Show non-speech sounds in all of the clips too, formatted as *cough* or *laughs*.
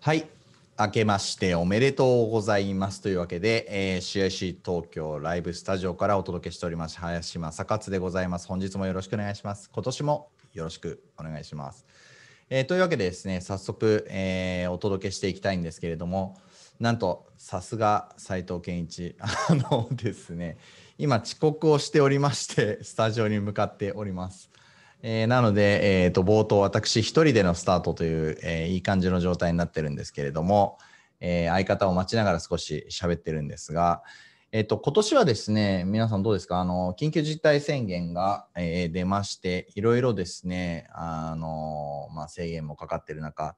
はい。明けましておめでとうございますというわけで、えー、CIC 東京ライブスタジオからお届けしております林正勝でございます。本日もよろしくお願いします。今年もよろしくお願いします、えー、というわけでですね早速、えー、お届けしていきたいんですけれどもなんとさすが斉藤健一。*laughs* あのですね今遅刻をしておりましてスタジオに向かっております。えー、なので、えー、と冒頭私一人でのスタートという、えー、いい感じの状態になってるんですけれども、えー、相方を待ちながら少し喋ってるんですが、えっ、と今年はですね皆さんどうですか？あの緊急事態宣言が、えー、出ましていろいろですねあの、まあ、制限もかかってる中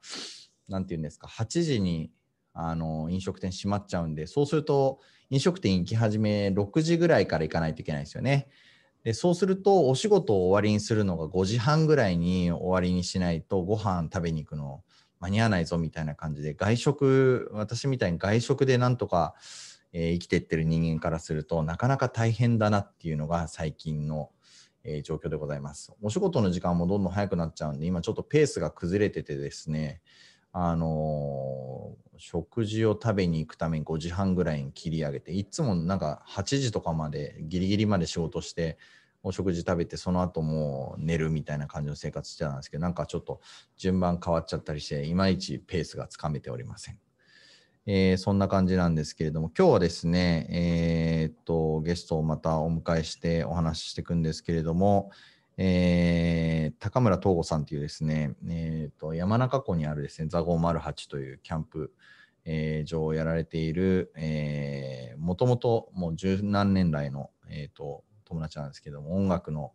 何て言うんですか？8時にあの飲食店閉まっちゃうんでそうすると飲食店行き始め6時ぐらいから行かないといけないですよね。でそうするとお仕事を終わりにするのが5時半ぐらいに終わりにしないとご飯食べに行くの間に合わないぞみたいな感じで外食私みたいに外食でなんとか、えー、生きてってる人間からするとなかなか大変だなっていうのが最近の、えー、状況でございます。お仕事の時間もどんどん早くなっちゃうんで今ちょっとペースが崩れててですねあの、食事を食べに行くために5時半ぐらいに切り上げていつもなんか8時とかまでギリギリまで仕事してお食事食べてその後もう寝るみたいな感じの生活してたんですけどなんかちょっと順番変わっちゃったりしていまいちペースがつかめておりません。えー、そんな感じなんですけれども今日はですね、えー、っとゲストをまたお迎えしてお話ししていくんですけれども、えー、高村東吾さんというですね、えーと、山中湖にあるですね、ザゴーマルハチというキャンプ、えー、場をやられている、もともともう十何年来の、えーと、友達なんですけども、音楽の、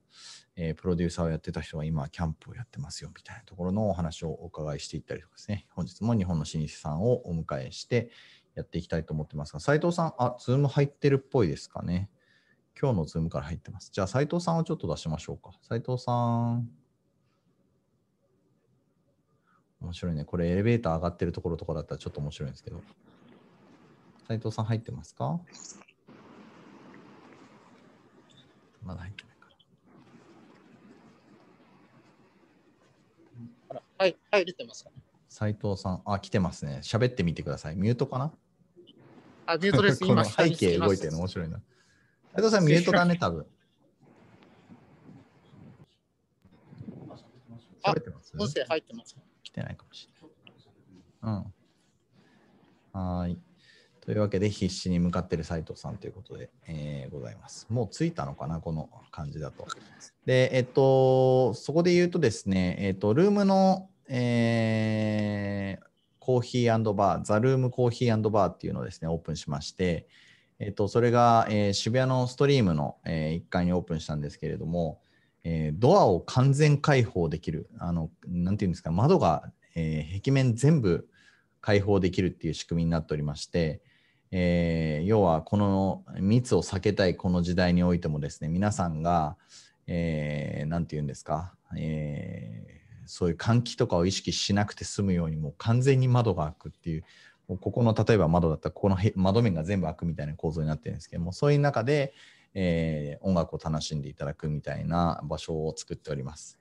えー、プロデューサーをやってた人が今、キャンプをやってますよみたいなところのお話をお伺いしていったりとかですね、本日も日本の老舗さんをお迎えしてやっていきたいと思ってますが、斉藤さん、あ、 Zoom 入ってるっぽいですかね。今日の Zoom から入ってます。じゃあ、斉藤さんをちょっと出しましょうか。斉藤さん。面白いね。これエレベーター上がってるところとかだったらちょっと面白いんですけど。斉藤さん入ってますか？まだ入ってないかな。はい、はい、出てますか、ね、斉藤さん、あ、来てますね。喋ってみてください。ミュートかな？あ、ミュートです。*laughs* この背景動いてるの面白いな。斉藤さん、ミュートだね、*laughs* 多分。喋ってます？音声入ってます来てないかもしれない。うん。はい。というわけで、必死に向かってる斉藤さんということで、えー、ございます。もう着いたのかな、この感じだと。で、えっと、そこで言うとですね、えっと、ルームの、えー、コーヒーバー、ザ・ルームコーヒーバーっていうのをですね、オープンしまして、えっと、それが、えー、渋谷のストリームの、えー、1階にオープンしたんですけれども、えー、ドアを完全開放できる、あのなんていうんですか、窓が、えー、壁面全部開放できるっていう仕組みになっておりまして、えー、要はこの密を避けたいこの時代においてもですね、皆さんが、えー、ていうんですか、えー、そういう換気とかを意識しなくて済むように、もう完全に窓が開くっていう、ここの例えば窓だったらここの窓面が全部開くみたいな構造になってるんですけどもそういう中で、えー、音楽を楽しんでいただくみたいな場所を作っております。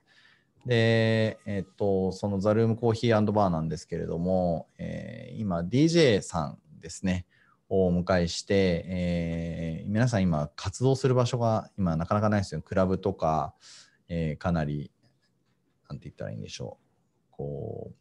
で、えっと、そのザルームコーヒーバーなんですけれども、えー、今 DJ さんですね、をお迎えして、えー、皆さん今活動する場所が今なかなかないですよ。クラブとか、えー、かなり、なんて言ったらいいんでしょう。こう、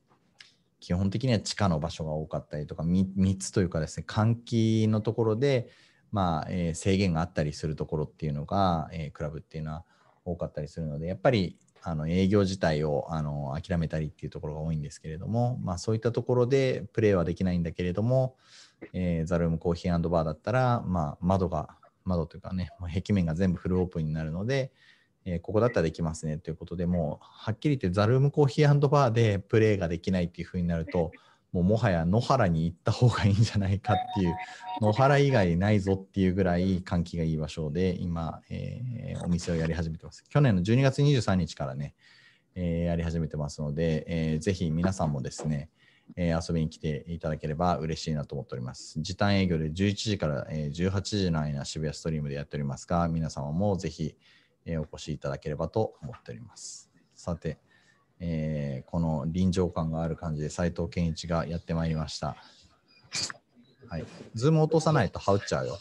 基本的には地下の場所が多かったりとか密というかですね換気のところで、まあえー、制限があったりするところっていうのが、えー、クラブっていうのは多かったりするのでやっぱりあの営業自体をあの諦めたりっていうところが多いんですけれども、まあ、そういったところでプレーはできないんだけれども、えー、ザルームコーヒーバーだったら、まあ、窓が窓というかねもう壁面が全部フルオープンになるので、えー、ここだったらできますねということでもうはっきり言ってザルームコーヒーバーでプレーができないっていうふうになると *laughs* もうもはや野原に行った方がいいんじゃないかっていう野原以外ないぞっていうぐらい換気がいい場所で今、えー、お店をやり始めてます去年の12月23日からね、えー、やり始めてますので、えー、ぜひ皆さんもですねえー、遊びに来ていただければ嬉しいなと思っております。時短営業で11時から、えー、18時の間渋谷ストリームでやっておりますが、皆様もぜひ、えーお越しいただければと思っております。さて、えーこの臨場感がある感じで斉藤健一がやってまいりました。はい。ズーム落とさないと羽打っちゃうよ。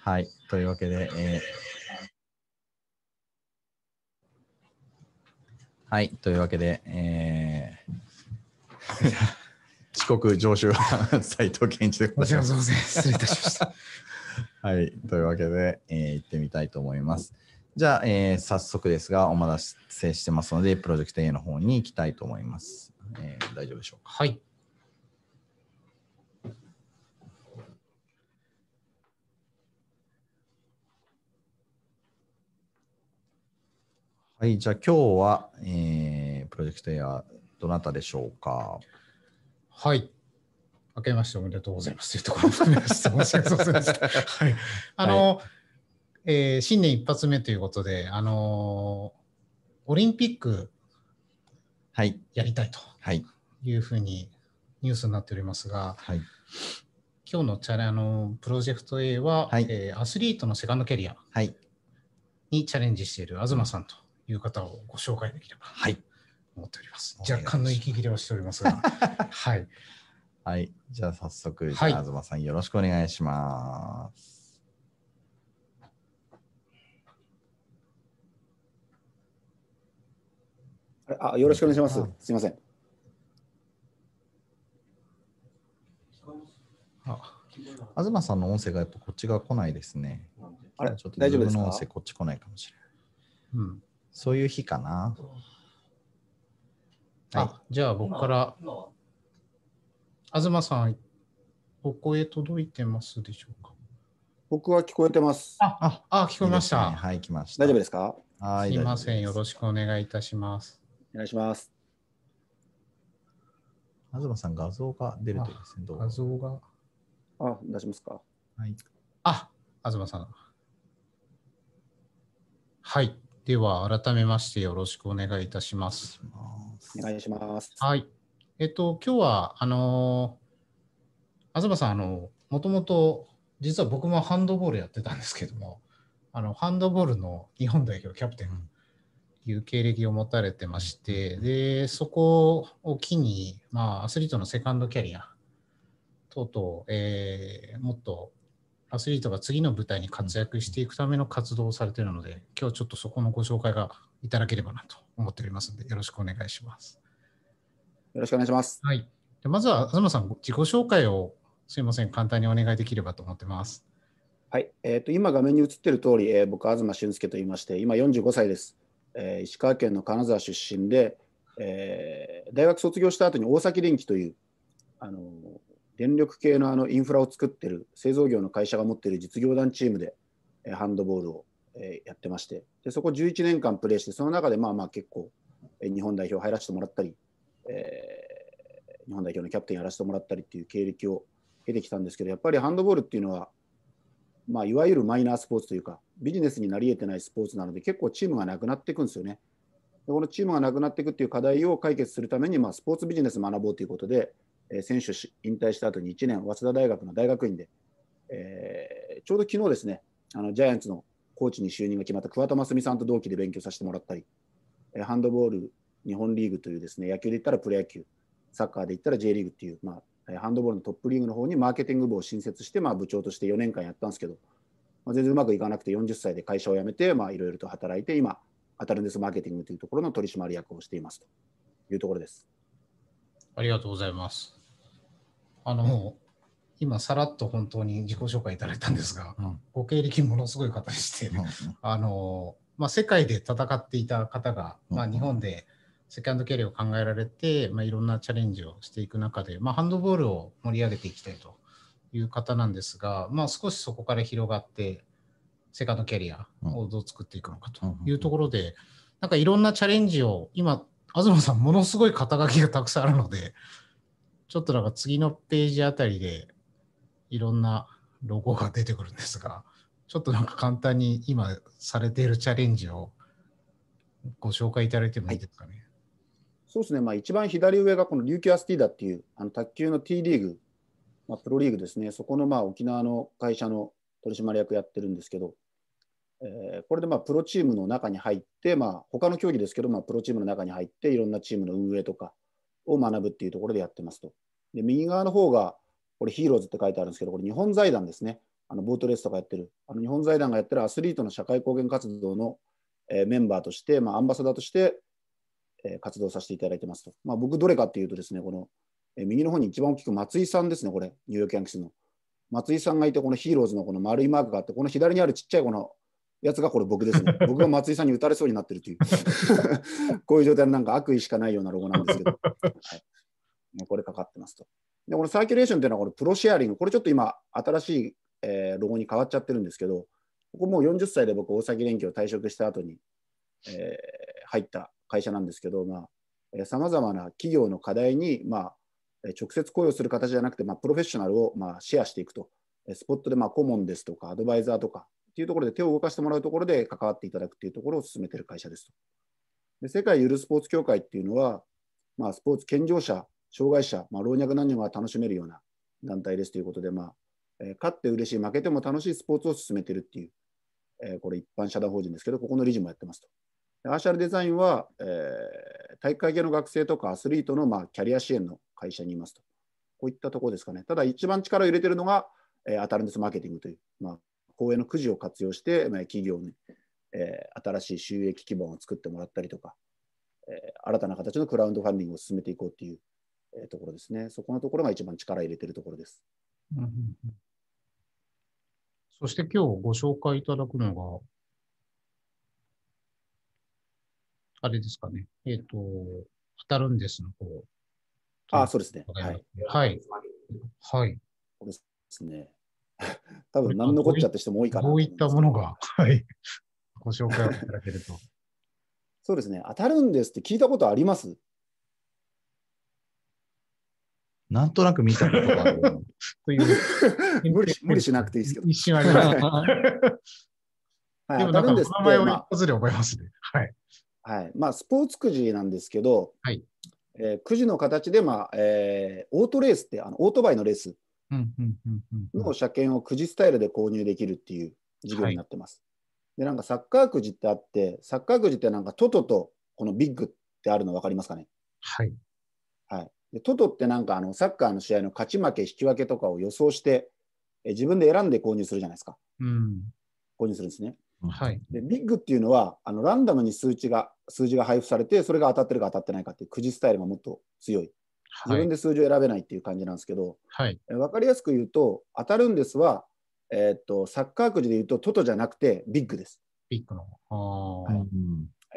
はい。というわけで、えーはい。というわけで、えー *laughs* 遅刻常習犯斉藤健一でございます。ん。失礼いたしました。はい。というわけで、えー行ってみたいと思います。じゃあ、えー早速ですが、お待たせしてますので、プロジェクト A の方に行きたいと思います。えー大丈夫でしょうか？はい。はい。じゃあ、今日は、えープロジェクト A はどなたでしょうか？はい。明けましておめでとうございますというところを含して、申し訳ございません。はい。あの、えー新年一発目ということで、あのーオリンピックはい。やりたいとはい。いうふうにニュースになっておりますが、はい。今日のチャレあのプロジェクト A は、はいえーアスリートのセカンドキャリアはい。にチャレンジしている東さんという方をご紹介できればはい。と思っております。若干の息切れはしておりますが、*laughs* はい。はい。じゃあ、早速、じはい東さんよろしくお願いします。あよろしくお願いします。すみません。あ東さんの音声がやっぱこっち側来ないですね。あれちょっと大丈夫ですか？自分の音声こっち来ないかもしれない。うん。そういう日かな。はいあ、じゃあ僕から、東さん、お声届いてますでしょうか？僕は聞こえてます。あ、あ、聞こえました。いいですねはい、来ました。大丈夫ですか？はい、すいません。よ。ろしくお願いいたします。お願いします。東さん、画像が出るといいですね。どう画像が。あ、出しますか？はい。あ、東さん。はい。では、改めましてよろしくお願いいたします。お願いします。はい。えっと、今日は、あのー東さん、あの、もともと、実は僕もハンドボールやってたんですけども、あの、ハンドボールの日本代表キャプテンという経歴を持たれてまして、で、そこを機に、まあ、アスリートのセカンドキャリア等々、えーもっとアスリートが次の舞台に活躍していくための活動をされているので、今日ちょっとそこのご紹介がいただければなと思っておりますので、よろしくお願いします。よろしくお願いします。はい。でまずは、東さん、自己紹介をすいません、簡単にお願いできればと思ってます。はい。えっ、と、今画面に映っている通り、えー僕、東俊介と言いまして、今45歳です。えー石川県の金沢出身で、えー大学卒業した後に大崎電機という、あのー電力系のあのインフラを作っている製造業の会社が持っている実業団チームで、えーハンドボールを、えーやってましてで、そこ11年間プレーして、その中でまあまあ結構、え日本代表入らせてもらったり、えー日本代表のキャプテンやらせてもらったりっていう経歴を経てきたんですけど、やっぱりハンドボールっていうのは、まあ、いわゆるマイナースポーツというか、ビジネスになり得てないスポーツなので、結構チームがなくなっていくんですよね。でこのチームがなくなっていくっていう課題を解決するために、まあ、スポーツビジネス学ぼうということで、えー選手引退した後に1年、早稲田大学の大学院で、えーちょうど昨日ですね、あのジャイアンツのコーチに就任が決まった桑田真澄さんと同期で勉強させてもらったり、えハンドボール日本リーグというですね、野球で言ったらプロ野球、サッカーで言ったら J リーグっていう、まあ、えハンドボールのトップリーグの方にマーケティング部を新設して、まあ、部長として4年間やったんですけど、まあ、全然うまくいかなくて40歳で会社を辞めて、いろいろと働いて、今、アタルンデスマーケティングというところの取締役をしていますというところです。ありがとうございます。あの、今、さらっと本当に自己紹介いただいたんですが、うん。ご経歴ものすごい方でして、うんうん。あの、まあ、世界で戦っていた方が、まあ、うん。日本でセカンドキャリアを考えられて、まあ、いろんなチャレンジをしていく中で、まあ、ハンドボールを盛り上げていきたいという方なんですが、まあ、少しそこから広がって、セカンドキャリアをどう作っていくのかというところで、なんかいろんなチャレンジを、今、東さん、ものすごい肩書きがたくさんあるので、ちょっとなんか次のページあたりで、いろんなロゴが出てくるんですが、ちょっとなんか簡単に今されているチャレンジをご紹介いただいてもいいですかね？そうですね、まあ、一番左上がこの琉球アスティーダっていうあの卓球の T リーグ、まあ、プロリーグですね、そこのまあ沖縄の会社の取締役やってるんですけど、えーこれでまあプロチームの中に入って、まあ他の競技ですけど、まあ、プロチームの中に入って、いろんなチームの運営とかを学ぶっていうところでやってますと。で右側の方が、これヒーローズって書いてあるんですけど、これ日本財団ですね。あのボートレースとかやってる、あの日本財団がやってるアスリートの社会貢献活動の、えーメンバーとして、まあ、アンバサダーとして、えー活動させていただいてますと。まあ、僕、どれかっていうとですね、この、えー右の方に一番大きく松井さんですね、これ、ニューヨークヤンキースの。松井さんがいて、このヒーローズのこの丸いマークがあって、この左にあるちっちゃいこのやつがこれ僕ですね。*laughs* 僕が松井さんに打たれそうになってるという、*laughs* こういう状態のなんか悪意しかないようなロゴなんですけど、*laughs* はい、もうこれかかってますと。で、このサーキュレーションっていうのはこれプロシェアリング、これちょっと今、新しい、えーロゴに変わっちゃってるんですけど、ここもう40歳で僕、大崎連携を退職した後に、えー入った会社なんですけど、まあ、さまざまな企業の課題に、まあ、直接雇用する形じゃなくて、まあ、プロフェッショナルを、まあ、シェアしていくと、スポットで、まあ、顧問ですとか、アドバイザーとかっていうところで手を動かしてもらうところで関わっていただくっていうところを進めてる会社ですと。で世界ゆるスポーツ協会っていうのは、まあ、スポーツ健常者、障害者、まあ、老若男女が楽しめるような団体ですということで、まあえー勝って嬉しい、負けても楽しいスポーツを進めているっていう、えーこれ一般社団法人ですけど、ここの理事もやってますと。アーシャルデザインは、えー体育会系の学生とかアスリートの、まあ、キャリア支援の会社にいますと。こういったところですかね。ただ、一番力を入れてるのが、えーアタルンデスマーケティングという、まあ、公営のくじを活用して、まあ、企業に、えー新しい収益基盤を作ってもらったりとか、えー新たな形のクラウドファンディングを進めていこうという、ところですね。そこのところが一番力を入れているところです。そして今日ご紹介いただくのが、あれですかね。えっ、と、当たるんですの方。あ、そうですね。はい。はい。はい。ですね。*laughs* 多分何のこっちゃって人も多いかなとどういったものが、はい。ご紹介をいただけると。*laughs* そうですね。当たるんですって聞いたことあります？なんとなく見たことがある。*laughs* という。無理し無理しなくていいですけど一瞬ありま。はい、でもなんか名前をま一発で覚えますね。はい。あはいまあ、スポーツくじなんですけど、はいえーくじの形で、まあえーオートレースってあのオートバイのレースの車検をくじスタイルで購入できるっていう事業になってます。でなんかサッカーくじってあって、サッカーくじってなんかトトとこのビッグってあるの分かりますかね？はい。はい、でトトってなんかあのサッカーの試合の勝ち負け、引き分けとかを予想して、え自分で選んで購入するじゃないですか。うん。購入するんですね。はい。でビッグっていうのはあのランダムに数値が数字が配布されて、それが当たってるか当たってないかっていうくじスタイルがもっと強い。自はい分。で数字を選べないっていう感じなんですけど、はい。え分かりやすく言うと、当たるんですは、えーっとサッカーくじで言うとトトじゃなくてビッグです。ビッグの。ああ、はい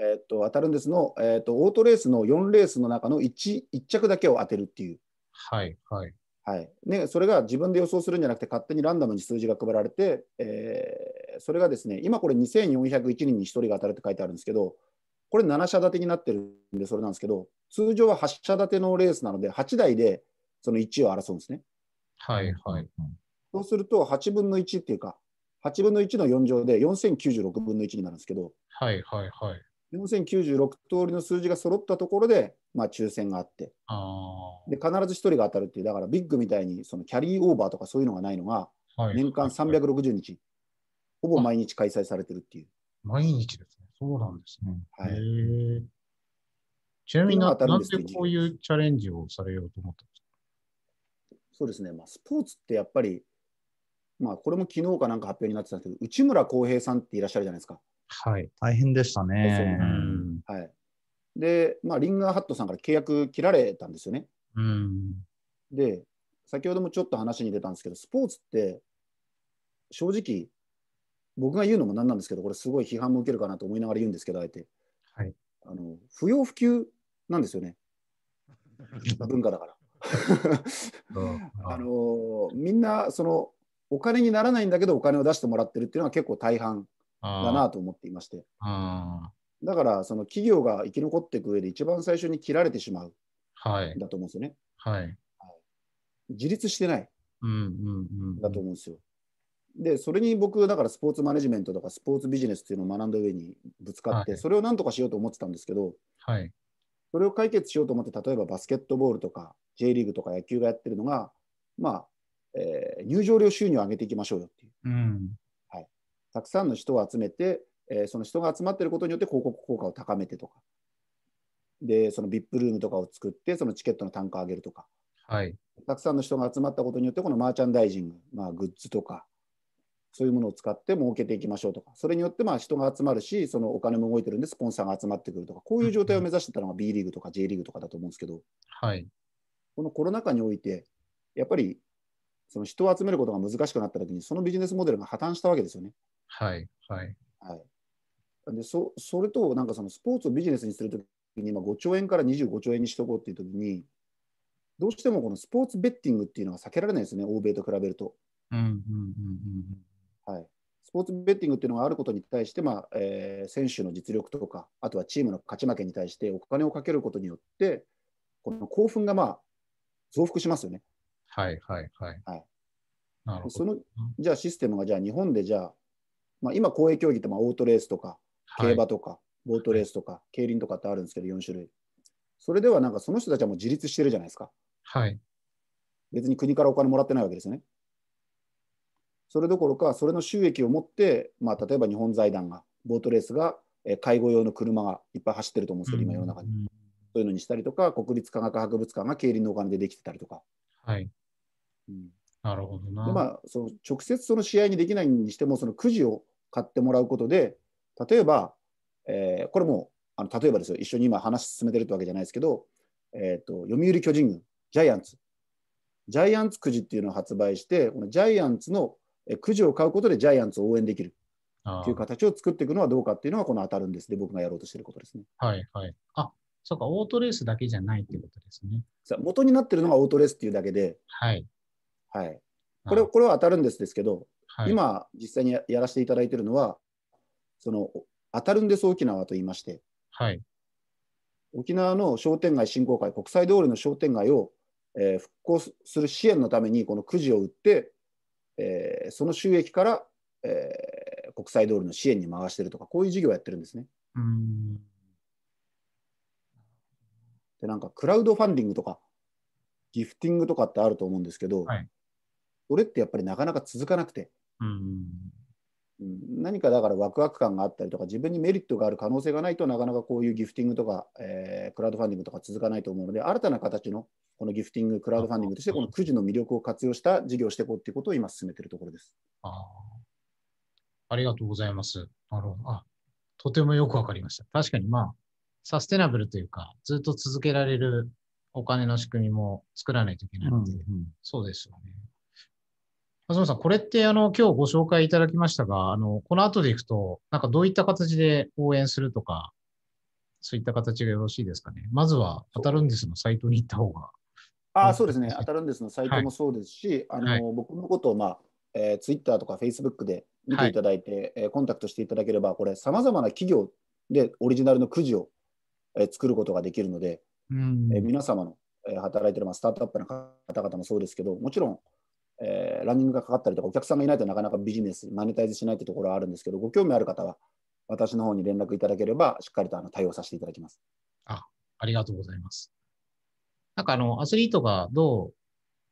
えーっと当たるんですの、えーっとオートレースの4レースの中の 1, 1着だけを当てるっていう。はい。はい。はいね、それが自分で予想するんじゃなくて、勝手にランダムに数字が配られて、えーそれがですね、今これ2401人に1人が当たるって書いてあるんですけど、これ7社立てになってるんで、それなんですけど、通常は8社立てのレースなので、8台でその1位を争うんですね。はい。はい。そうすると、8分の1っていうか、8分の1の4乗で4096分の1になるんですけど、はい。はい。はい。4096通りの数字が揃ったところで、まあ、抽選があって、あで必ず1人が当たるっていう、だからビッグみたいにそのキャリーオーバーとかそういうのがないのが、あ。はい。年間はい360日、ほぼ毎日開催されてるっていう。毎日ですね。そうなんですね。はい。ちなみにな、なんんでこういうチャレンジをされようと思ったんですそうですね、まあ、スポーツってやっぱり、まあ、これも昨日かなんか発表になってたんですけど、内村航平さんっていらっしゃるじゃないですか。かはい。大変でしたね。うん。はい、で、まあ、リンガーハットさんから契約切られたんですよね。うん。で、先ほどもちょっと話に出たんですけど、スポーツって、正直、僕が言うのもなんなんですけど、これすごい批判も受けるかなと思いながら言うんですけど、あえて。はいあの不要不急なんですよね、文化だから。あのみんなそのお金にならないんだけどお金を出してもらってるっていうのは結構大半あだなと思っていましてあだからその企業が生き残っていく上で一番最初に切られてしまうーはいん。だと思うんですよねはい。自立してないうんうんうん。だと思うんですよでそれに僕だからスポーツマネジメントとかスポーツビジネスっていうのを学んだ上にぶつかってはいそれをなんとかしようと思ってたんですけどはい。それを解決しようと思って、例えばバスケットボールとか J リーグとか野球がやってるのが、まあえー入場料収入を上げていきましょうよっていう。うん。たくさんの人を集めて、えーその人が集まっていることによって広告効果を高めてとか、で、その VIP ルームとかを作って、そのチケットの単価を上げるとか、はい。たくさんの人が集まったことによって、このマーチャンダイジング、まあ、グッズとか、そういうものを使って儲けていきましょうとか、それによってまあ人が集まるし、そのお金も動いてるんで、スポンサーが集まってくるとか、こういう状態を目指してたのが B リーグとか J リーグとかだと思うんですけど、はい。このコロナ禍において、やっぱりその人を集めることが難しくなったときに、そのビジネスモデルが破綻したわけですよね。はい。はい。はい、でそそれと、なんかそのスポーツをビジネスにするときに、今5兆円から25兆円にしとこうっていうときに、どうしてもこのスポーツベッティングっていうのは避けられないですね、欧米と比べると。うん。うん。うん。はい、スポーツベッティングっていうのがあることに対して、まあえー選手の実力とか、あとはチームの勝ち負けに対してお金をかけることによって、この興奮がまあ増幅しますよね。はい。はい。はい。はいなるほど。そのじゃあシステムがじゃあ日本でじゃあ、まあ、今、公営競技ってまあオートレースとか、競馬とか、ボートレースとか、競輪とかってあるんですけど、4種類。それではなんかその人たちはもう自立してるじゃないですか。はい。別に国からお金もらってないわけですよね。それどころか、それの収益を持って、まあ、例えば日本財団が、ボートレースが、えー介護用の車がいっぱい走ってると思うんですけど、今世の中に。うんそういうのにしたりとか、国立科学博物館が競輪のお金でできてたりとか。はい。うんなるほどな。でまあ、その直接その試合にできないにしても、そのくじを買ってもらうことで、例えば、えーこれもあの例えばですよ、一緒に今話進めてるってわけじゃないですけど、えー、と読売巨人軍、ジャイアンツ、ジャイアンツくじっていうのを発売して、このジャイアンツのえーくじを買うことでジャイアンツを応援できるあっていう形を作っていくのはどうかっていうのが、この当たるんですで、僕がやろうとしていることですね。ーはい。はい。あ、そうか、オートレースだけじゃないっていうことですね。元になってるのがオートレースっていうだけで、はい。はい、これこれは当たるんですですけど、はい、今、実際にややらせていただいているのは、その当たるんです沖縄と言いまして、はい。沖縄の商店街振興会、国際通りの商店街を、えー復興する支援のために、このくじを売って、えーその収益から、えー国際通りの支援に回しているとか、こういう事業をやってるんですね。うーん。で、なんかクラウドファンディングとか、ギフティングとかってあると思うんですけど、はいそれってやっぱりなかなか続かなくて、うーん。うん何かだからワクワク感があったりとか、自分にメリットがある可能性がないとなかなかこういうギフティングとか、えークラウドファンディングとか続かないと思うので、新たな形のこのギフティング、クラウドファンディングとして、このくじの魅力を活用した事業をしていこうということを今進めているところです。あーありがとうございます。なるほど。あ、とてもよくわかりました。確かにまあ、サステナブルというか、ずっと続けられるお金の仕組みも作らないといけないので、そうですよね。松本さん、これってあの、今日ご紹介いただきましたが、あの、この後でいくと、なんかどういった形で応援するとか、そういった形がよろしいですかね。まずは、当たるんですのサイトに行った方が。あそうですね。当たるんですのサイトもそうですし、あの僕のことを、まあえー、Twitter とか Facebook で見ていただいて、えーコンタクトしていただければ、これ、さまざまな企業でオリジナルのくじを、えー作ることができるので、うんえー皆様の、えー働いているまあスタートアップの方々もそうですけど、もちろん、えーランニングがかかったりとか、お客さんがいないとなかなかビジネス、マネタイズしないというところはあるんですけど、ご興味ある方は、私の方に連絡いただければ、しっかりとあの対応させていただきます。ありがとうございます。なんかあの、アスリートがどう、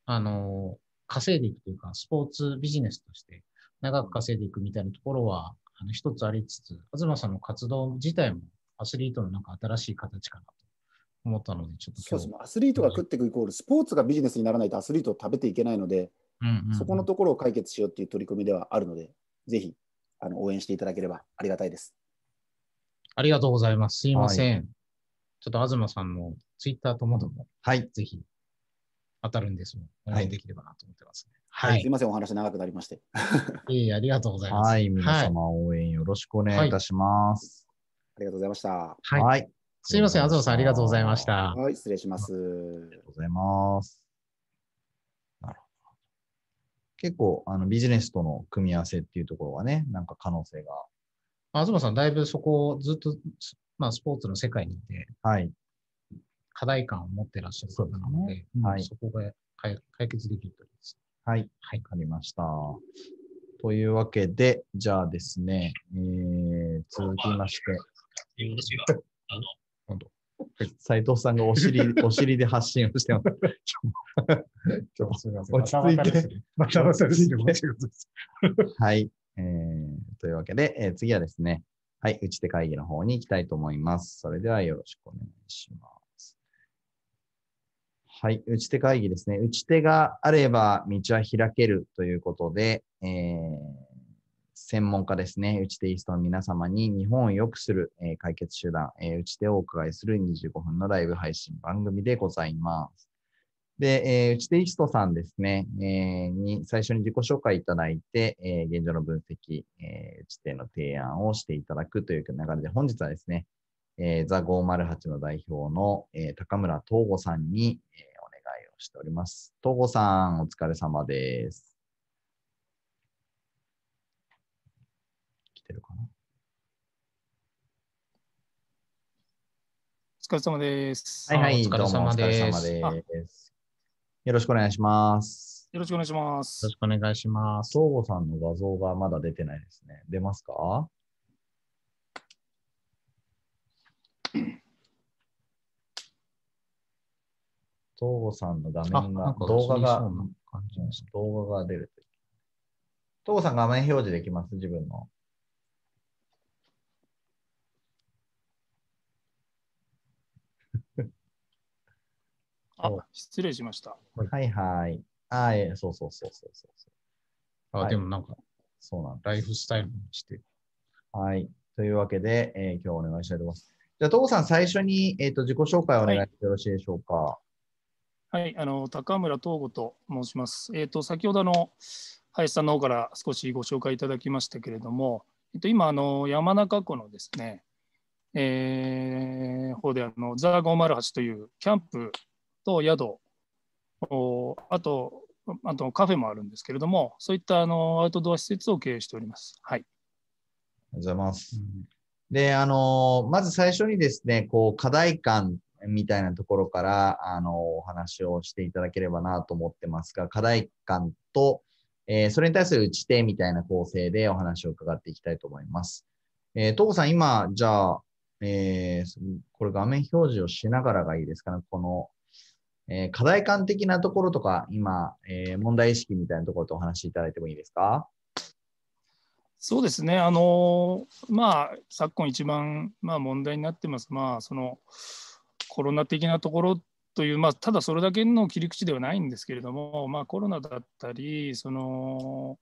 あの、稼いでいくというか、スポーツビジネスとして長く稼いでいくみたいなところは、あの、一つありつつ、東さんの活動自体もアスリートのなんか新しい形かなと思ったので、ちょっとそうですね。アスリートが食っていくイコール、スポーツがビジネスにならないとアスリートを食べていけないので、うんうんうんそこのところを解決しようっていう取り組みではあるので、ぜひあの応援していただければありがたいです。ありがとうございます。すいません。ちょっと東さんのツイッターともども、はい。ぜひ当たるんですも援できればなと思ってますね。はい、すいません、お話長くなりまして。*laughs* いえいえ、ありがとうございます。はい。皆様応援よろしくお願いいたします。ありがとうございました。はい。はい。すいません、東さんありがとうございました。はい、失礼します。ありがとうございます。結構、あの、ビジネスとの組み合わせっていうところはね、なんか可能性が。東さん、だいぶそこをずっと、まあ、スポーツの世界にいて、はい。課題感を持ってらっしゃる方なので、うんはいそこが解解決できるといいです。はい。はいわかりました。というわけで、じゃあですね、えー、続きまして、私が、あの、*laughs* 斉藤さんがお尻 *laughs* お尻で発信をしてます。ちょっとすみません。落ち着いてまたまたですね。はい、えー。というわけで、えー次はですね、はい、打ち手会議の方に行きたいと思います。それではよろしくお願いします。はい、打ち手会議ですね。打ち手があれば道は開けるということで、えー専門家ですね、打ち手イーストの皆様に日本を良くする、えー解決手段、えー打ち手をお伺いする25分のライブ配信番組でございます。で、えー、打ち手イーストさんですね、えーに最初に自己紹介いただいて、えー現状の分析、えー打ち手の提案をしていただくという流れで、本日はですね、えーザ508の代表の、えー高村東吾さんに、えーお願いをしております。東吾さん、お疲れ様です。来てるかなお疲れ様です。はいはい、お疲れどうもお様疲れ様です。よろしくお願いします。よろしくお願いしまよすろし。くお願いします。東吾さんの画像がまだ出てないですね。出ますか？東吾さんの画あ、面が動画が、動画が出ると。東吾さん画面表示できます？自分の。あ、失礼しました。はいはい。ああ、ええそうそうそうそうそうそう。あ、はいでもなんか、そうなんライフスタイルにして。はい。というわけで、えー今日はお願いしたいと思います。じゃあ、東郷さん、最初に、えー、と自己紹介をお願いしてよろしいでしょうか？はい、あの高村東吾と申します。えっ、と先ほどあの林さんの方から少しご紹介いただきましたけれども、えっと今あの山中湖のですね、えー、方であのザー508というキャンプと宿、おあとあとカフェもあるんですけれども、そういったあのアウトドア施設を経営しております。はい。ありがとうございます。で、あのーまず最初にですね、こう、課題感みたいなところから、あのーお話をしていただければなと思ってますが、課題感と、えーそれに対する打ち手みたいな構成でお話を伺っていきたいと思います。えー、東郷さん、今、じゃあ、えーこれ画面表示をしながらがいいですかね、この、えー課題感的なところとか、今、えー問題意識みたいなところとお話しいただいてもいいですか？そうですね、あのまあ、昨今一番、まあ、問題になってます、まあ、そのコロナ的なところという、まあ、ただそれだけの切り口ではないんですけれども、まあ、コロナだったり、その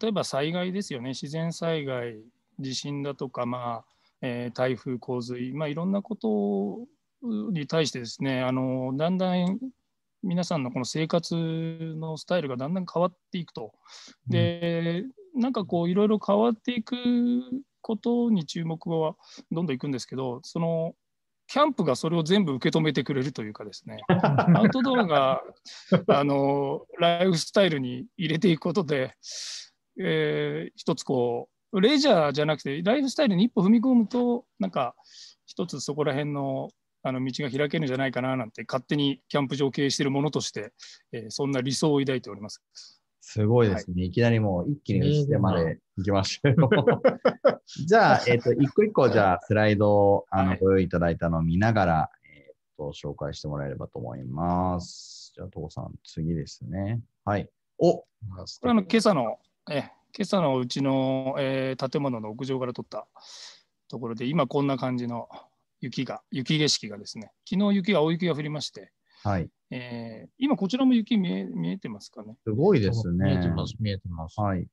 例えば災害ですよね、自然災害、地震だとか、まあえー台風、洪水、まあ、いろんなことに対してですね、あのだんだん皆さんのこの生活のスタイルがだんだん変わっていくと。で、なんかこういろいろ変わっていくことに注目はどんどんいくんですけど、そのキャンプがそれを全部受け止めてくれるというかですね、*laughs* アウトドアがあのライフスタイルに入れていくことで、えー一つこう、レジャーじゃなくて、ライフスタイルに一歩踏み込むと、なんか一つそこら辺のあの道が開けるんじゃないかななんて、勝手にキャンプ場を経営しているものとして、えーそんな理想を抱いております。すごいですね。い、きなりもう一気に打ち手まで行きましたよ。*laughs* じゃあ、えっ、と、一個一個、じゃあ、スライドをあのはいご用意いただいたのを見ながら、えっ、と、紹介してもらえればと思います。じゃあ、父さん、次ですね。はい。おこれはあの今朝の、え今朝のうちの、えー建物の屋上から撮ったところで、今こんな感じの雪が、雪景色がですね、昨日雪が、大雪が降りまして、はい。えー今こちらも雪見え見えてますかね？すごいですね。見えてます、見えてます。はい。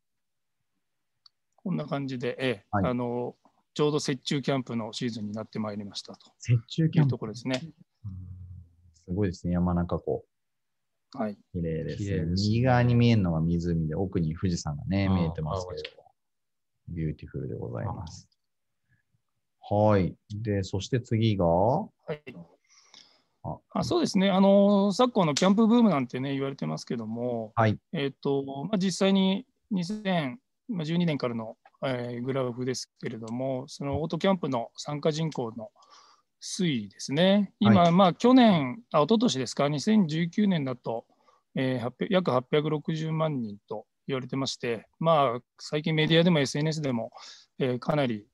こんな感じで、えーはいあのちょうど雪中キャンプのシーズンになってまいりましたと雪中キいうャンプところですね。うんすごいですね。山中湖。はい、綺麗です綺麗ですね右側に見えるのが湖で、奥に富士山がね、見えてますけれど。ビューティフルでございます。はい。で、そして次が、はいああそうですね、あの昨今のキャンプブームなんてね、言われてますけども、はい。えっとまあ、実際に2012年からの、えーグラフですけれども、そのオートキャンプの参加人口の推移ですね。今、はまあ去年、あ一昨年ですか、2019年だと、えー800約860万人と言われてまして、まあ、最近メディアでも SNS でも、えーかなり、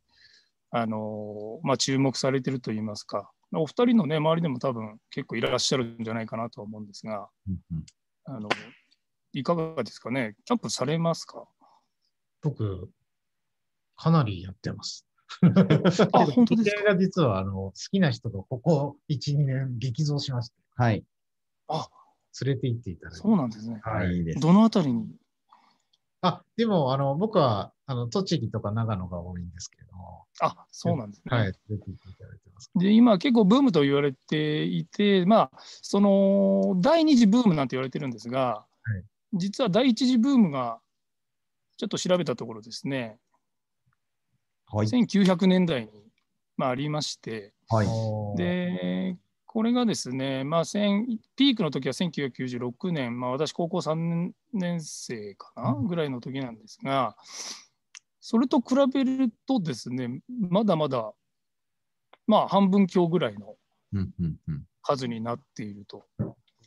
あのーまあ、注目されているといいますか、お二人のね、周りでも多分結構いらっしゃるんじゃないかなとは思うんですが、うんうんあのいかがですかね、キャンプされますか？僕、かなりやってます。あ *laughs* 本当ですか？実はあの好きな人とここ1、2年激増しまして、はい。あ連れて行っていただいて。そうなんですね。はいいいです。どのあたりに？あ、でも、あの、僕は、あの、栃木とか長野が多いんですけれども、あそうなんですね。はい、連れていただいてます。で今結構ブームと言われていて、まあ、その第二次ブームなんて言われてるんですが、はい実は第一次ブームがちょっと調べたところですね、はい。1900年代に、まあ、ありまして、はい。でこれがですね、まあ、1000ピークの時は1996年、まあ、私高校3年生かなうんぐらいの時なんですが、それと比べるとですね、まだまだ、まあ、半分強ぐらいの。数になっていると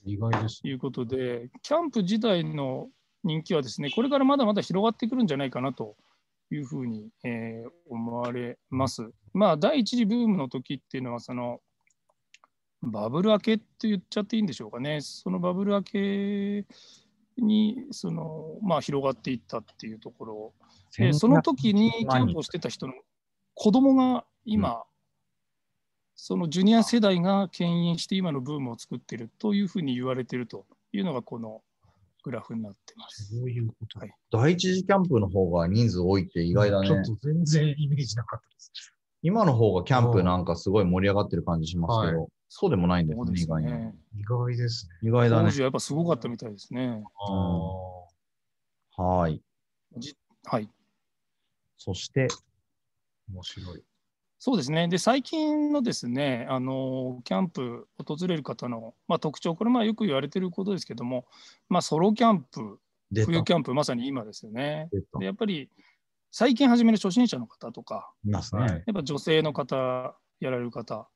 意外です。いうことで、キャンプ自体の人気はですね、これからまだまだ広がってくるんじゃないかなというふうに、えー思われます。まあ、第一次ブームの時っていうのは、そのバブル明けって言っちゃっていいんでしょうかね、そのバブル明けにその、まあ、広がっていったっていうところ、でその時にキャンプをしてた人の子供が今、そのジュニア世代が牽引して今のブームを作っているというふうに言われているというのがこのグラフになってます。そういうこと。はい第一次キャンプの方が人数多いって意外だねちょ。っと全然イメージなかったです。今の方がキャンプなんかすごい盛り上がってる感じしますけど、そうでもないんですね、す意外に。ね。意外ですね。意外だね。当時はやっぱすごかったみたいですね。ああ、はい。はい。そして、面白い。そうですね。で、最近のですね、あの、キャンプ訪れる方の、まあ、特徴、これまあよく言われてることですけども、まあ、ソロキャンプ。冬キャンプ、まさに今ですよね。で、やっぱり最近始める初心者の方とか、ね。はいやっぱ女性の方、やられる方、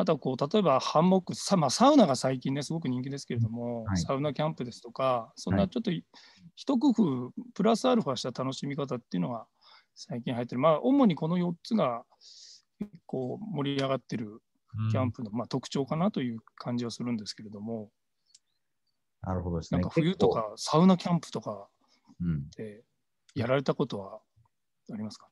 あとはこう例えばハンモックさ、まあ、サウナが最近ね、すごく人気ですけれども、はいサウナキャンプですとか、そんはないちょっとい一工夫、プラスアルファした楽しみ方っていうのが最近入ってる。まあ、主にこの4つが結構盛り上がってるキャンプの、まあ、特徴かなという感じはするんですけれども、なるほどですね。なんか冬とかサウナキャンプとか結構。うん。ってやられたことはありますか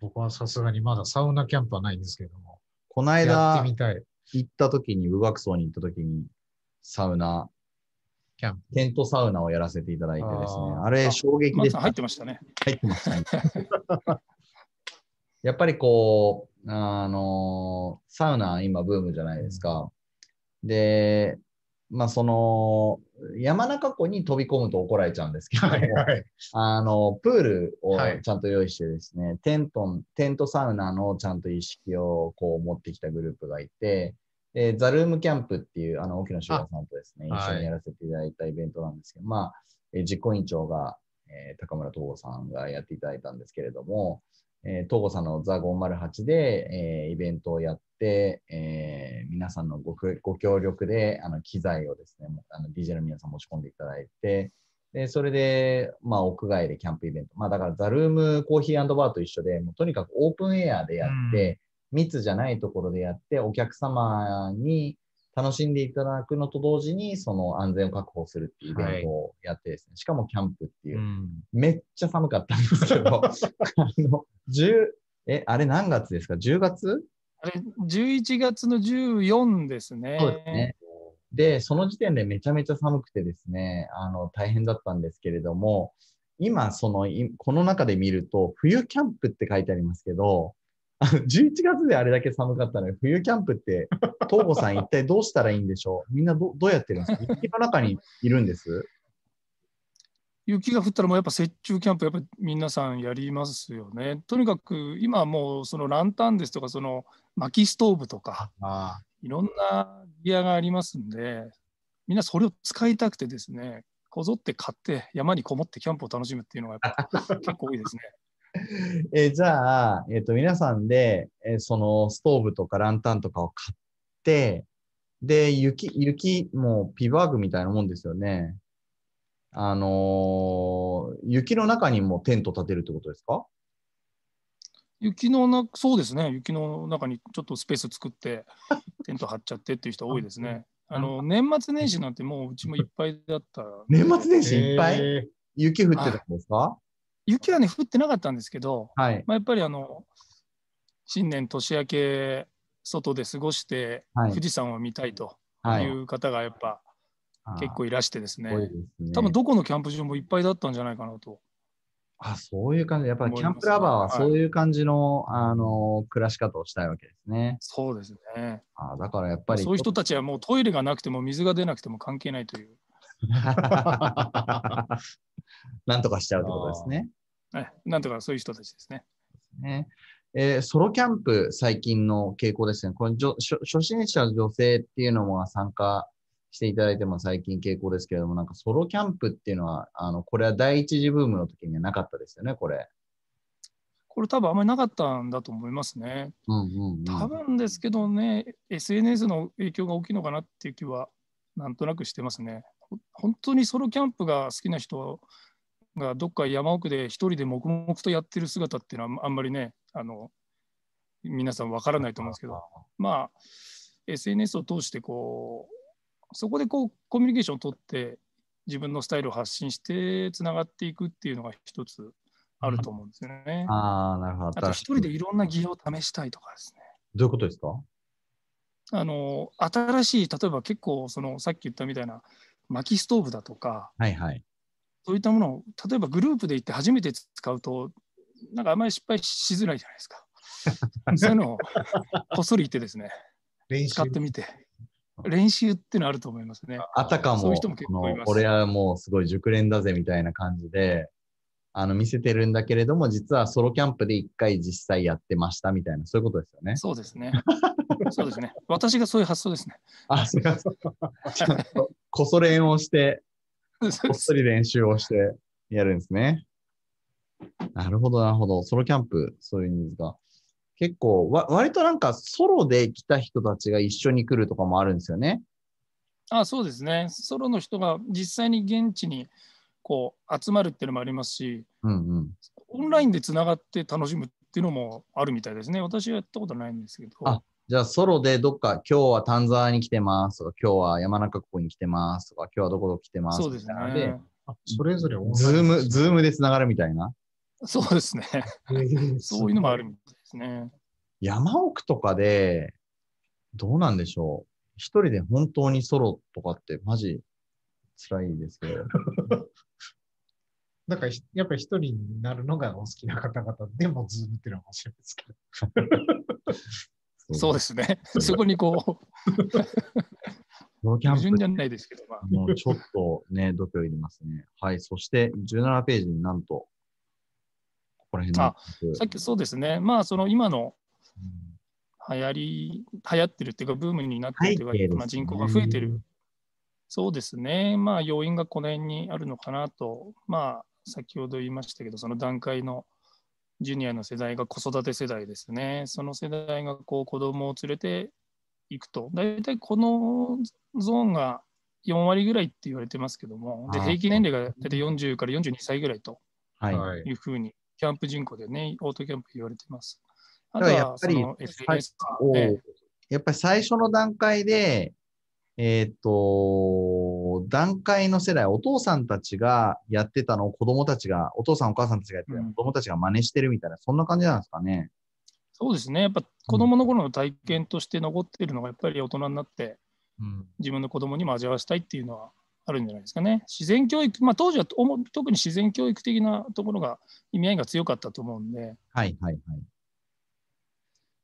僕はさすがにまだサウナキャンプはないんですけれども、この間みたい。行った時に、宇学層に行った時に、サウナ、キャンプ。テントサウナをやらせていただいてですね、あれ衝撃でした。入ってましたね。入ってましたね。*laughs* やっぱりこう、あのサウナ今ブームじゃないですか。で、まあその、山中湖に飛び込むと怒られちゃうんですけど。も、はいはい。あの、プールをはい。ちゃんと用意してですね、テント、テントサウナのちゃんと意識をこう持ってきたグループがいて、でザルームキャンプっていう、あの、沖野修也さんとですね、一はい。緒にやらせていただいたイベントなんですけど、まあ、えー実行委員長が、えー高村東吾さんがやっていただいたんですけれども、えー東吾さんのザ508で、えーイベントをやって、えー皆さんのごくご協力で、あの、機材をですね、もあの DJ の皆さん持ち込んでいただいて、で、それで、まあ、屋外でキャンプイベント。まあ、だから、ザルームコーヒーバーと一緒で、もうとにかくオープンエアでやって、密じゃないところでやって、お客様に楽しんでいただくのと同時に、その安全を確保するっていうイベントをやってですね、しかもキャンプっていうう、ん。めっちゃ寒かったんですけど、*laughs* あの、10、え、あれ何月ですか ?10 月？あれ、11月の14ですね。そうですね。で、その時点でめちゃめちゃ寒くてですね、あの、大変だったんですけれども、今、その、いこの中で見ると、冬キャンプって書いてありますけど、あの11月であれだけ寒かったのに、冬キャンプって、*laughs* 東郷さん一体どうしたらいいんでしょう？みんなどどうやってるんですか？雪の中にいるんです？雪が降ったらもうやっぱ雪中キャンプやっぱ皆さんやりますよね。とにかく今はもうそのランタンですとかその薪ストーブとかあいろんなギアがありますんでみんなそれを使いたくてですねこぞって買って山にこもってキャンプを楽しむっていうのがやっぱ *laughs* 結構多いですね。えーじゃあ、えっ、と、皆さんで、えーそのストーブとかランタンとかを買って、で、雪、雪、もうピバーグみたいなもんですよね。あのー雪の中にもテント立てるってことですか？雪の中、そうですね、雪の中にちょっとスペース作って、*laughs* テント張っちゃってっていう人多いですね。あの年末年始なんてもううちもいっぱいだった。年末年始いっぱい、え雪降ってたんですか？雪はね、降ってなかったんですけど、はい。まあ、やっぱりあの新年年明け、外で過ごして、はい。富士山を見たいとはい。いう方がやっぱ結構いらしてですね、ね。多分どこのキャンプ場もいっぱいだったんじゃないかなと。あ、そういう感じ。やっぱりキャンプラバーははいそういう感じの、あの、暮らし方をしたいわけですね。そうですね。あだからやっぱり。そういう人たちはもうトイレがなくても水が出なくても関係ないという。*laughs* なんとかしちゃうってことですね。ねなんとかそういう人たちですね。ねえーソロキャンプ、最近の傾向ですね。これじょ初初心者女性っていうのも参加していただいても最近傾向ですけれども、なんかソロキャンプっていうのは、あのこれは第一次ブームの時にはなかったですよね、これ。これ多分あんまりなかったんだと思いますね。うんうんうん、多分ですけどね、SNS の影響が大きいのかなっていう気はなんとなくしてますね。ほ本当にソロキャンプが好きな人がどっか山奥で一人で黙々とやってる姿っていうのはあんまりね、あの皆さんわからないと思うんですけど、まあ SNS を通してこうそこでこうコミュニケーションを取って自分のスタイルを発信してつながっていくっていうのが一つあると思うんですよね。ああ、なるほど。あと一人でいろんな技を試したいとかですね。どういうことですか？あの新しい例えば結構そのさっき言ったみたいな薪ストーブだとかはいはい。そういったものを例えばグループで行って初めて使うとなんかあまり失敗しづらいじゃないですか。*laughs* そういうのをこっそり言ってですね練習使ってみて練習っていうのあると思いますね。あたかも、そういう人も結構いますこの俺はもうすごい熟練だぜみたいな感じで、あの見せてるんだけれども、実はソロキャンプで一回実際やってましたみたいな、そういうことですよね。そうですね。そうですね。私がそういう発想ですね。あ、すみません。ちゃんとこそ練をして、こっそり練習をしてやるんですね。なるほど、なるほど。ソロキャンプ、そういうニーズが。結構、わ割となんかソロで来た人たちが一緒に来るとかもあるんですよね。あそうですね。ソロの人が実際に現地にこう集まるっていうのもありますし、うんうん。オンラインでつながって楽しむっていうのもあるみたいですね。私はやったことないんですけど。あじゃあソロでどっか今日は丹沢に来てますとか、今日は山中湖に来てますとか、今日はどこどこ来てますそうですね。あそれぞれオンラインズーム、ズームでつながるみたいな。そうですね。えーそういうのもあるみたいですね。山奥とかで、どうなんでしょう。一人で本当にソロとかってマジ辛いですけど。*laughs* だからひやっぱり一人になるのがお好きな方々でもズームっていうのは面白いですけど。そうですね。そこにこう、*laughs* ソロキャンプじゃないですけど、まあ、もうちょっとね、度胸いりますね。はい。そして17ページになんと、ここら辺さっきそうですね。まあ、その今のうん流行り、流行ってるっていうか、ブームになってるというか、まあ、人口が増えてる。そうですね。まあ、要因がこの辺にあるのかなと、まあ、先ほど言いましたけど、その段階のジュニアの世代が子育て世代ですね。その世代がこう子供を連れていくと、大体このゾーンが4割ぐらいって言われてますけども、で平均年齢が大体40から42歳ぐらいというふうに、キャンプ人口でね、オートキャンプ言われてます。あだとからやっぱり SNS やっぱり最初の段階で、えーっと、段階の世代、お父さんたちがやってたのを子供たちが、お父さんお母さんたちがやってたのをうん子供たちが真似してるみたいな、そんな感じなんですかね。そうですね、やっぱ子供の頃の体験として残っているのが、やっぱり大人になって、うん。自分の子供にも味わわせたいっていうのはあるんじゃないですかね。自然教育、まあ、当時は特に自然教育的なところが意味合いが強かったと思うんで、はいはいはい。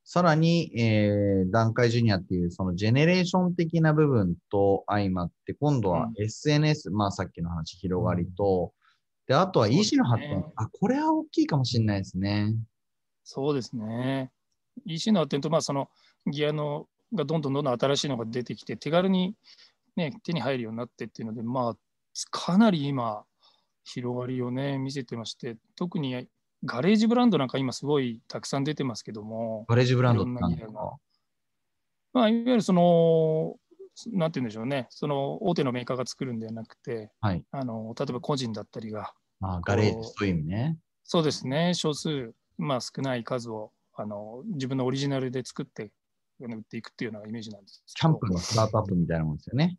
さらに、えー、段階ジュニアっていうそのジェネレーション的な部分と相まって、今度はう SNS、まあさっきの話広がりと、で、あとは EC の発展。ねあ、これは大きいかもしれないですね。そうですね。EC の発展と、まあ、そのギアのがどんどんどんどん新しいのが出てきて、手軽に、ね、手に入るようになってっていうので、まあ、かなり今、広がりをね、見せてまして、特にガレージブランドなんか今すごいたくさん出てますけども、ガレージブランドって何ですか？まあ、いわゆるその、なんて言うんでしょうね、その大手のメーカーが作るんではなくて、はいあの例えば個人だったりが、あガレージという意味ね。そうですね、少数まあ、少ない数をあの自分のオリジナルで作って売っていくっていうようなイメージなんですキャンプのスタートアップみたいなもんですよね。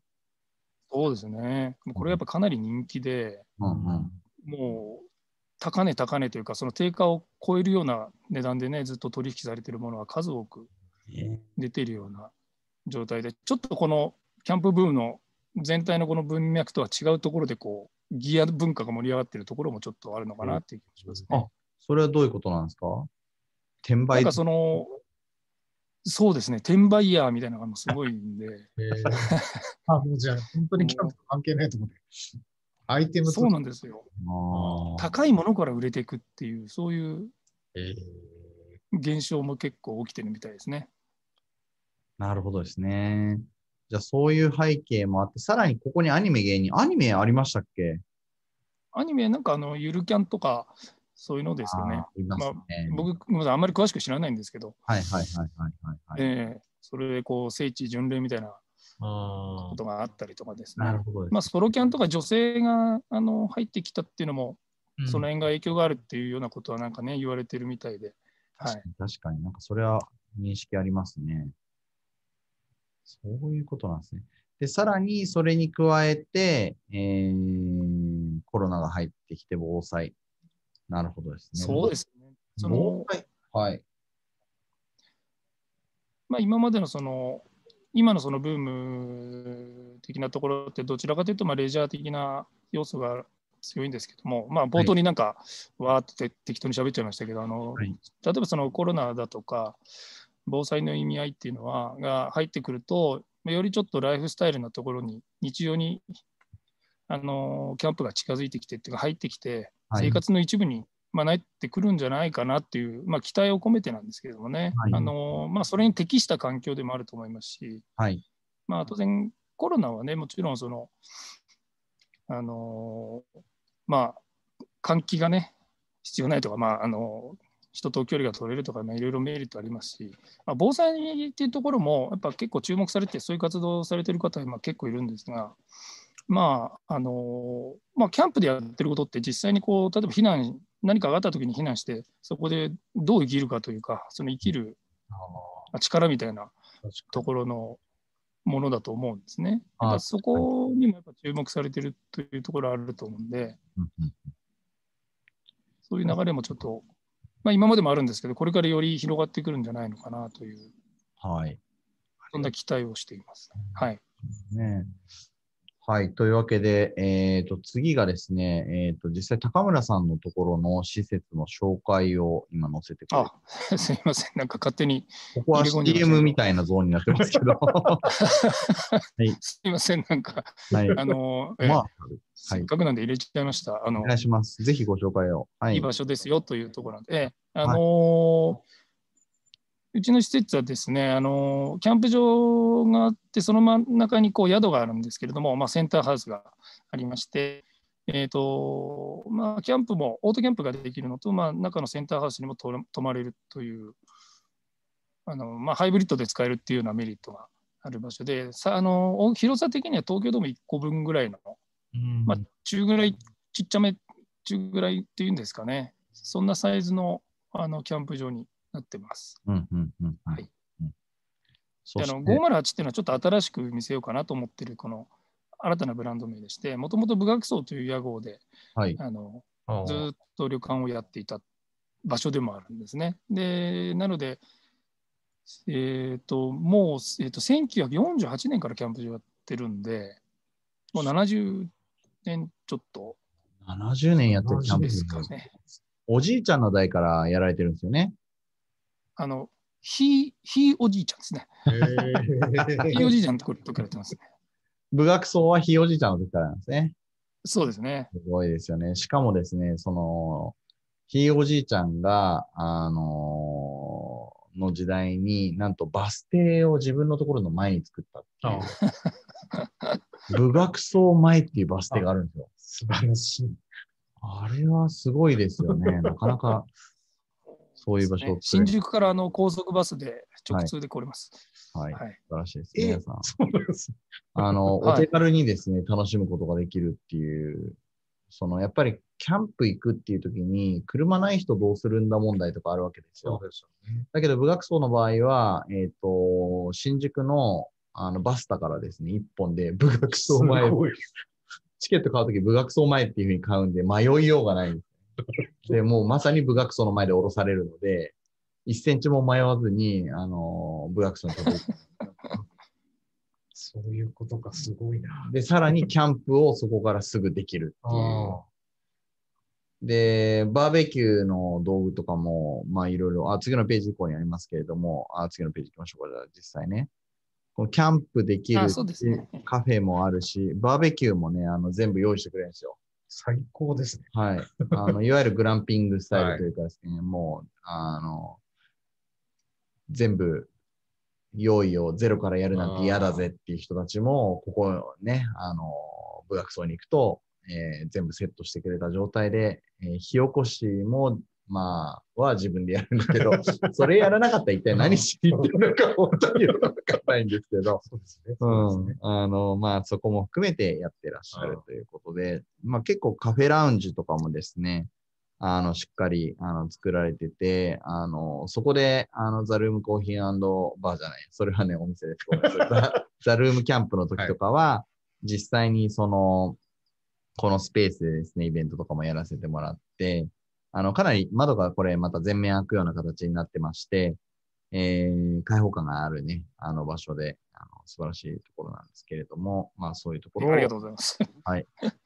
そうですね。これやっぱかなり人気で、うんうん。もう高値高値というか、その定価を超えるような値段でね、ずっと取引されているものが数多く出ているような状態で、ちょっとこのキャンプブームの全体のこの文脈とは違うところで、こう、ギア文化が盛り上がっているところもちょっとあるのかなっていう気がしますね。あそれはどういうことなんですか？転売なんかその、そうですね、転売ヤーみたいなのがすごいんで、えーあ、もうじゃあ、本当にキャンプと関係ないところで。アイテムとそうなんですよ。高いものから売れていくっていう、そういうえー現象も結構起きてるみたいですね。なるほどですね。じゃあそういう背景もあって、さらにここにアニメ芸人、アニメありましたっけ？アニメなんかあのゆるキャンとかそういうのですよねあますね。僕、ごめんなさいあんまり詳しく知らないんですけど、はいはいはいはいはい、はいええそれでこう聖地巡礼みたいなあことがあったりとかですなね。るほど。まあ、ソロキャンとか女性があの入ってきたっていうのも、ーその辺が影響があるっていうようなことはなんかね、言われてるみたいで。はい確か。に確かになんかそれは認識ありますね。そういうことなんですね。で、さらにそれに加えて、えー、コロナが入ってきて防災。なるほどですね。そうですね。そのはい。まあ、今までのその、今のそのブーム的なところって、どちらかというと、まあ、レジャー的な要素が強いんですけども、まあ、冒頭になんか、わーって適当に喋っちゃいましたけど、あのはい例えばそのコロナだとか、防災の意味合いっていうのは、が入ってくると、よりちょっとライフスタイルなところに、日常に、あのキャンプが近づいてきてっていうか、入ってきて、はい生活の一部に、まあ、なってくるんじゃないかなっていう、まあ、期待を込めてなんですけれどもね、はい。あのまあ、それに適した環境でもあると思いますし、はい。まあ、当然、コロナはね、もちろんその、あのまあ、換気がね、必要ないとか、まあ、あの人と距離が取れるとか、まあ、いろいろメリットありますし、まあ、防災っていうところも、やっぱ結構注目されて、そういう活動をされてる方、今結構いるんですが、まああのまあ、キャンプでやってることって、実際にこう例えば避難、何かがあったときに避難して、そこでどう生きるかというか、その生きるあ力みたいなーところのものだと思うんですね。そこにもやっぱ注目されてるというところあると思うんで、そういう流れもちょっと、まあ、今までもあるんですけど、これからより広がってくるんじゃないのかなという、はい。そんな期待をしています。はい。ね。はい。というわけで、えっ、と、次がですね、えっ、と、実際高村さんのところの施設の紹介を今載せてくれてあ、*laughs* すいません。なんか勝手に、ここは CM みたいなゾーンになってますけど。*laughs* はすいません。なんか、い。あの、えまあ、せっかくなんで入れちゃいました。あのお、願いします。ぜひご紹介を。はいい。い場所ですよというところなんで、あのーうちの施設はですね、あのーキャンプ場があって、その真ん中にこう宿があるんですけれども、まあ、センターハウスがありまして、えーとまあ、キャンプも、オートキャンプができるのと、まあ、中のセンターハウスにもと泊まれるという、あのまあ、ハイブリッドで使えるっていうようなメリットがある場所で、さあのお広さ的には東京ドーム1個分ぐらいのうん。まあ、中ぐらい、ちっちゃめ、中ぐらいっていうんですかね、そんなサイズのあのキャンプ場になってます。うんうんうんうん。はいあの508っていうのはちょっと新しく見せようかなと思ってるこの新たなブランド名でして、もともと武学荘という屋号ではい。あのずーっと旅館をやっていた場所でもあるんですね。で、なので、えっ、と、もう、えー、と1948年からキャンプ場やってるんで、もう70年ちょっと70年やってるキャンプですかね。おじいちゃんの代からやられてるんですよね。あの、ひい、ひいおじいちゃんですね。へひいおじいちゃんってことからやってますね。部学層はひいおじいちゃんの時からなんですね。そうですね。すごいですよね。しかもですね、その、ひいおじいちゃんが、あのーの時代になんとバス停を自分のところの前に作ったっ。部学層前っていうバス停があるんですよ。素晴らしい。あれはすごいですよね。なかなかそういう場所を作れる。新宿からあの高速バスで直通で来れます。はい。はい。素晴らしいです。え皆さん。そうです。あの、はいお手軽にですね、楽しむことができるっていうそのやっぱりキャンプ行くっていう時に、車ない人どうするんだ問題とかあるわけですよ。ですよね。だけど、部学層の場合は、えっ、と、新宿のあのバスタからですね、一本で部学層前。チケット買うとき部学層前っていうふうに買うんで、迷いようがないんですね。で、もうまさに部学層の前で降ろされるので、一センチも迷わずに、あの、部学層に届いて。そういうことか、すごいな。で、さらにキャンプをそこからすぐできるっていう。あで、バーベキューの道具とかも、まあいろいろ、あ、次のページ以降にありますけれども、あ、次のページ行きましょうか、じゃあ実際ね。このキャンプできるあそうですねカフェもあるし、バーベキューもね、あの全部用意してくれるんですよ。最高ですね。はい。あの、いわゆるグランピングスタイルというかですね、もう、あの、全部用意をゼロからやるなんて嫌だぜっていう人たちも、ここね、あの、部学層に行くと、えー全部セットしてくれた状態で、えー火起こしも、まあ、は自分でやるんだけど、*laughs* それやらなかったら一体何しに行ってるのか本当によくわかんないんですけど、*laughs* そう。ん、あの、まあ、そこも含めてやってらっしゃるということで、まあ、結構カフェラウンジとかもですね、あの、しっかり、あの、作られてて、あの、そこで、あの、ザルームコーヒーバーじゃない、それはね、お店です。*laughs* ザザルームキャンプの時とかは、実際にその、このスペースでですね、イベントとかもやらせてもらって、あの、かなり窓がこれまた全面開くような形になってまして、えー開放感があるね、あの場所で、あの素晴らしいところなんですけれども、まあそういうところを、ありがとうございます。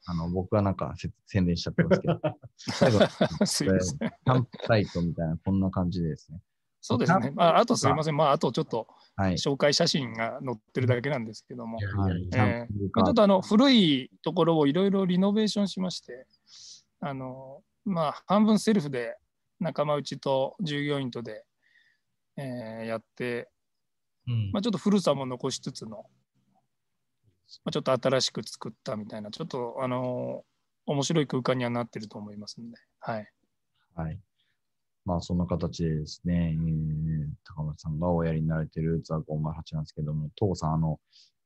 あの僕はなんかせ宣伝しちゃってますけど、*laughs* 最後、キすいません。ャンプサイトみたいな、こんな感じでですね。そうですね。まあ、あとすいません。まあ、あとちょっとはい。紹介写真が載ってるだけなんですけどもはい、ちょっかとあの古いところをいろいろリノベーションしまして、あのまあ、半分セルフで仲間内と従業員とで、えーやって、うんまあ、ちょっと古さも残しつつの、まあ、ちょっと新しく作ったみたいな、ちょっとあの面白い空間にはなってると思いますんで、はい。はい。まあ、そんな形でですね、えー高村さんがおやりになられているザ・508なんですけども、東郷さん、あの、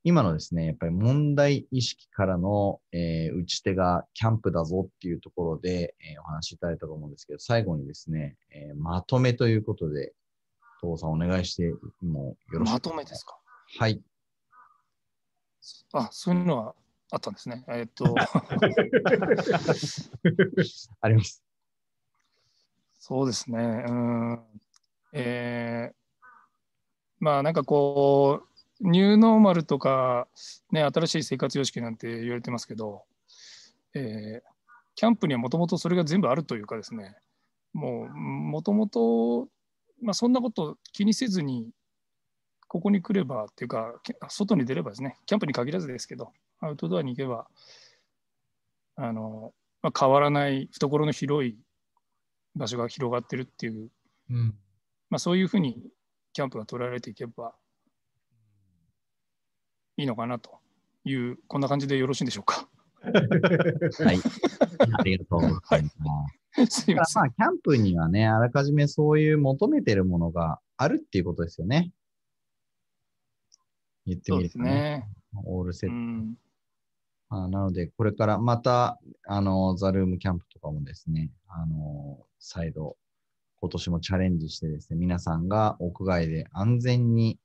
今のですね、やっぱり問題意識からの、えー打ち手がキャンプだぞっていうところで、えーお話しいただいたと思うんですけど、最後にですね、えーまとめということで、東郷さんお願いしてもよろしいまとめですか？はい。あ、そういうのはあったんですね。えーっと、*laughs* *laughs* あります。そうですね。うん。えーまあなんかこう、ニューノーマルとか、ね、新しい生活様式なんて言われてますけど、えーキャンプにはもともとそれが全部あるというかですね、もうもともと、まあ、そんなこと気にせずに、ここに来ればっていうか、け外に出ればですね、キャンプに限らずですけど、アウトドアに行けば、あのまあ、変わらない懐の広い場所が広がってるっていう、うん。まあ、そういうふうにキャンプが捉えられていけばいいのかなという、こんな感じでよろしいんでしょうか？はい。ありがとうございます。*laughs* すいません。まあ、キャンプにはね、あらかじめそういう求めてるものがあるっていうことですよね。言ってそうですみるとね。ね。オールセット。うん、あなので、これからまた、あの、ザルームキャンプとかもですね、あの、再度、今年もチャレンジしてですね、皆さんが屋外で安全に、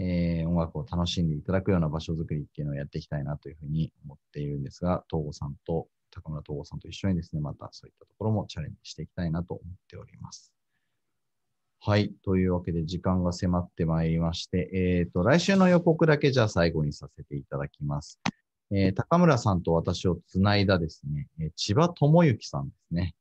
えー音楽を楽しんでいただくような場所づくりっていうのをやっていきたいなというふうに思っているんですが、東郷さんと、高村東郷さんと一緒にですね、またそういったところもチャレンジしていきたいなと思っております。はい。というわけで、時間が迫ってまいりまして、えっ、と、来週の予告だけじゃあ最後にさせていただきます。えー高村さんと私をつないだですね、えー千葉智之さんですね、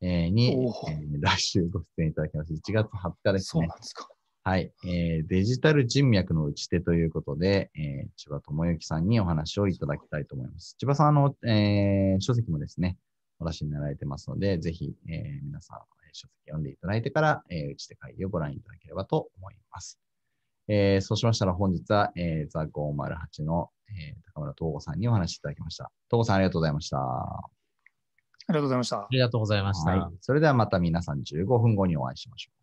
えーに、えー来週ご出演いただきます。1月20日ですねそうな。んですか。はい、えーデジタル人脈の打ち手ということで、えー千葉智之さんにお話をいただきたいと思います。千葉さん、あの、えー書籍もですね、お出しになられてますので、ぜひ、えー皆さん、えー書籍読んでいただいてから、えー打ち手会議をご覧いただければと思います。えーそうしましたら本日は、えー、ザ508の、えー高村東吾さんにお話しいただきました。東吾さんありがとうございました。ありがとうございましたあ。りがとうございました。はい。それではまた皆さん15分後にお会いしましょう。